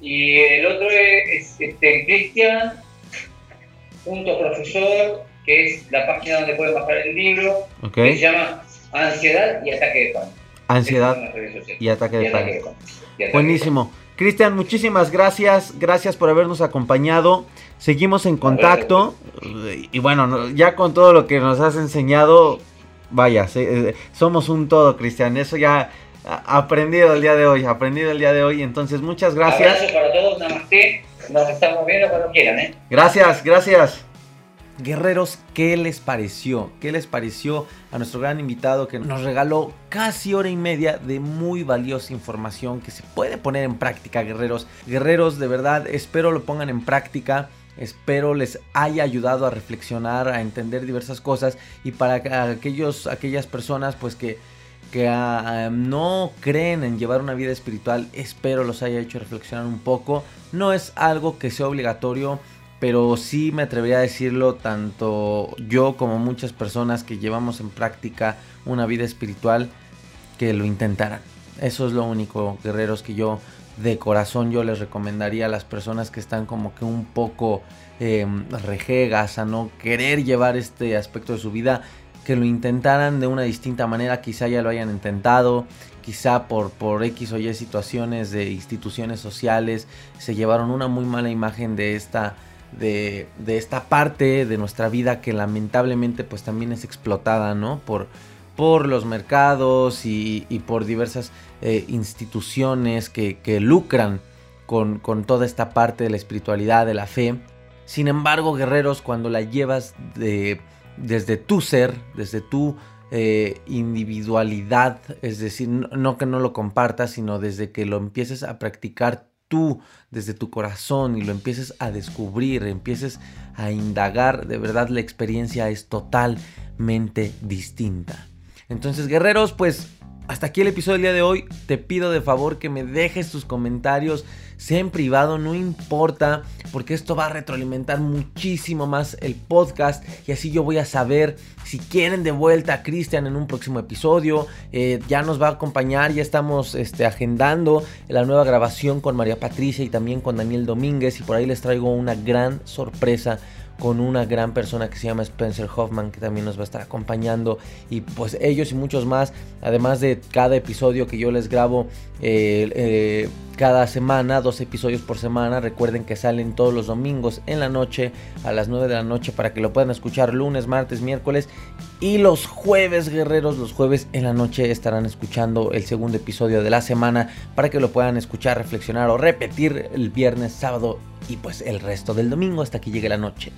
y el otro es, este, Cristian, punto profesor, que es la página donde pueden bajar el libro, Ok. que se llama Ansiedad y Ataque de Pánico. Ansiedad y ataque de pánico. Buenísimo. Cristian, muchísimas gracias. Gracias por habernos acompañado. Seguimos en contacto. Y bueno, no- ya con todo lo que nos has enseñado, vaya, eh, somos un todo, Cristian. Eso ya aprendido el día de hoy, aprendido el día de hoy. Entonces, muchas gracias. Abrazo para todos, namaste. Nos estamos viendo cuando quieran, ¿eh? Gracias, gracias. Guerreros, ¿qué les pareció? ¿Qué les pareció a nuestro gran invitado que nos regaló casi hora y media de muy valiosa información que se puede poner en práctica, guerreros? Guerreros, de verdad, espero lo pongan en práctica. Espero les haya ayudado a reflexionar, a entender diversas cosas y para que- aquellos, aquellas personas pues que, que ah, no creen en llevar una vida espiritual, espero los haya hecho reflexionar un poco. No es algo que sea obligatorio, pero sí me atrevería a decirlo tanto yo como muchas personas que llevamos en práctica una vida espiritual que lo intentaran. Eso es lo único, guerreros, que yo de corazón yo les recomendaría a las personas que están como que un poco eh, rejegas a no querer llevar este aspecto de su vida, que lo intentaran de una distinta manera, quizá ya lo hayan intentado, quizá por, por X o Y situaciones de instituciones sociales se llevaron una muy mala imagen de esta, de, de esta parte de nuestra vida que lamentablemente pues también es explotada, ¿no? Por, por los mercados y, por diversas eh, instituciones que, que lucran con, con toda esta parte de la espiritualidad, de la fe. Sin embargo, guerreros, cuando la llevas de, desde tu ser, desde tu eh, individualidad, es decir, no, no que no lo compartas, sino desde que lo empieces a practicar tú, desde tu corazón y lo empieces a descubrir, empieces a indagar, de verdad la experiencia es totalmente distinta. Entonces, guerreros, pues hasta aquí el episodio del día de hoy. Te pido de favor que me dejes tus comentarios, sea en privado, no importa, porque esto va a retroalimentar muchísimo más el podcast y así yo voy a saber si quieren de vuelta a Cristian en un próximo episodio. Eh, ya nos va a acompañar, ya estamos este, agendando la nueva grabación con María Patricia y también con Daniel Domínguez y por ahí les traigo una gran sorpresa con una gran persona que se llama Spencer Hoffman que también nos va a estar acompañando y pues ellos y muchos más además de cada episodio que yo les grabo eh, eh, cada semana dos episodios por semana recuerden que salen todos los domingos en la noche a las 9 de la noche para que lo puedan escuchar lunes martes miércoles y los jueves guerreros los jueves en la noche estarán escuchando el segundo episodio de la semana para que lo puedan escuchar reflexionar o repetir el viernes sábado y pues el resto del domingo hasta que llegue la noche.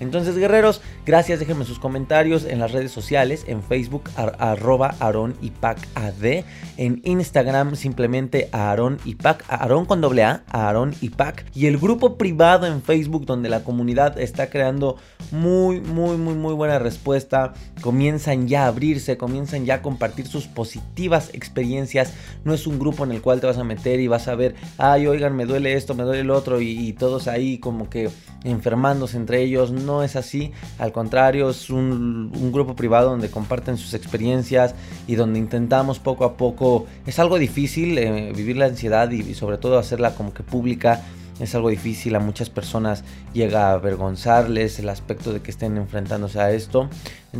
Entonces, guerreros, gracias. Déjenme sus comentarios en las redes sociales, en Facebook, ar arroba Aaron AD, en Instagram, simplemente Aaron Ipac, Aaron con doble A, Aaron Ipac, y el grupo privado en Facebook, donde la comunidad está creando muy, muy, muy, muy buena respuesta. Comienzan ya a abrirse, comienzan ya a compartir sus positivas experiencias. No es un grupo en el cual te vas a meter y vas a ver, ay, oigan, me duele esto, me duele el otro, y, y ahí como que enfermándose entre ellos. No es así, al contrario, es un, un, grupo privado donde comparten sus experiencias y donde intentamos poco a poco. Es algo difícil eh, vivir la ansiedad y, y, sobre todo hacerla como que pública. Es algo difícil, a muchas personas llega a avergonzarles el aspecto de que estén enfrentándose a esto.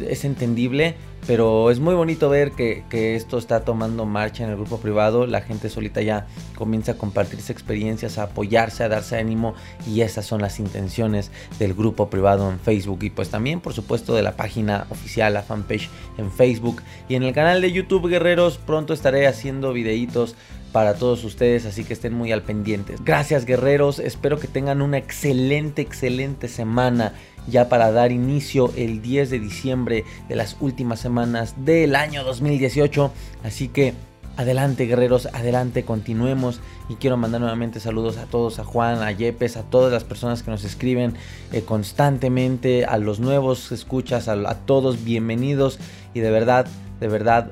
Es entendible, pero es muy bonito ver que, que, esto está tomando marcha en el grupo privado. La gente solita ya comienza a compartirse experiencias, a apoyarse, a darse ánimo y esas son las intenciones del grupo privado en Facebook y pues también por supuesto de la página oficial, la fanpage en Facebook y en el canal de YouTube Guerreros pronto estaré haciendo videitos para todos ustedes, así que estén muy al pendientes. Gracias guerreros, espero que tengan una excelente, excelente semana ya para dar inicio el 10 de diciembre de las últimas semanas del año 2018. Así que Adelante guerreros, adelante, continuemos. Y quiero mandar nuevamente saludos a todos, a Juan, a Yepes, a todas las personas que nos escriben eh, constantemente, a los nuevos escuchas, a, a todos, bienvenidos. Y de verdad, de verdad,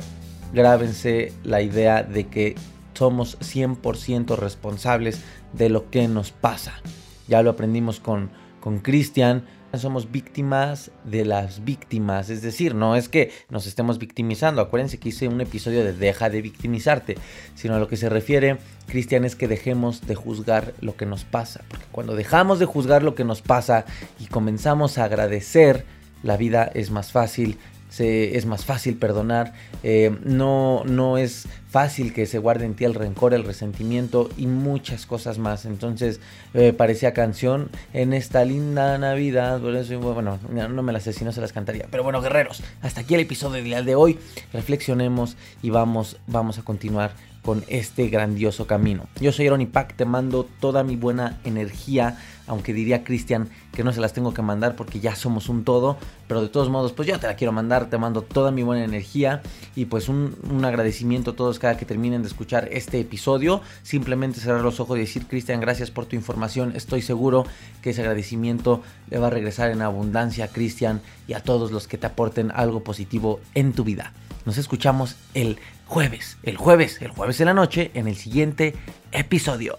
grábense la idea de que somos 100% responsables de lo que nos pasa. Ya lo aprendimos con Cristian, somos víctimas de las víctimas. Es decir, no es que nos estemos victimizando. Acuérdense que hice un episodio de deja de victimizarte. Sino a lo que se refiere, Cristian, es que dejemos de juzgar lo que nos pasa. Porque cuando dejamos de juzgar lo que nos pasa y comenzamos a agradecer, la vida es más fácil, es más fácil perdonar, eh, no, no es fácil que se guarde en ti el rencor, el resentimiento y muchas cosas más. Entonces eh, parecía canción en esta linda Navidad, bueno, no me las sé si no se las cantaría. Pero bueno, guerreros, hasta aquí el episodio del de hoy. Reflexionemos y vamos, vamos a continuar con este grandioso camino. Yo soy Aaron te mando toda mi buena energía, aunque diría Cristian que no se las tengo que mandar porque ya somos un todo, pero de todos modos, pues yo te la quiero mandar, te mando toda mi buena energía y pues un agradecimiento a todos cada que terminen de escuchar este episodio. Simplemente cerrar los ojos y decir, Cristian, gracias por tu información, estoy seguro que ese agradecimiento le va a regresar en abundancia a Cristian y a todos los que te aporten algo positivo en tu vida. Nos escuchamos el jueves, el jueves, el jueves en la noche en el siguiente episodio.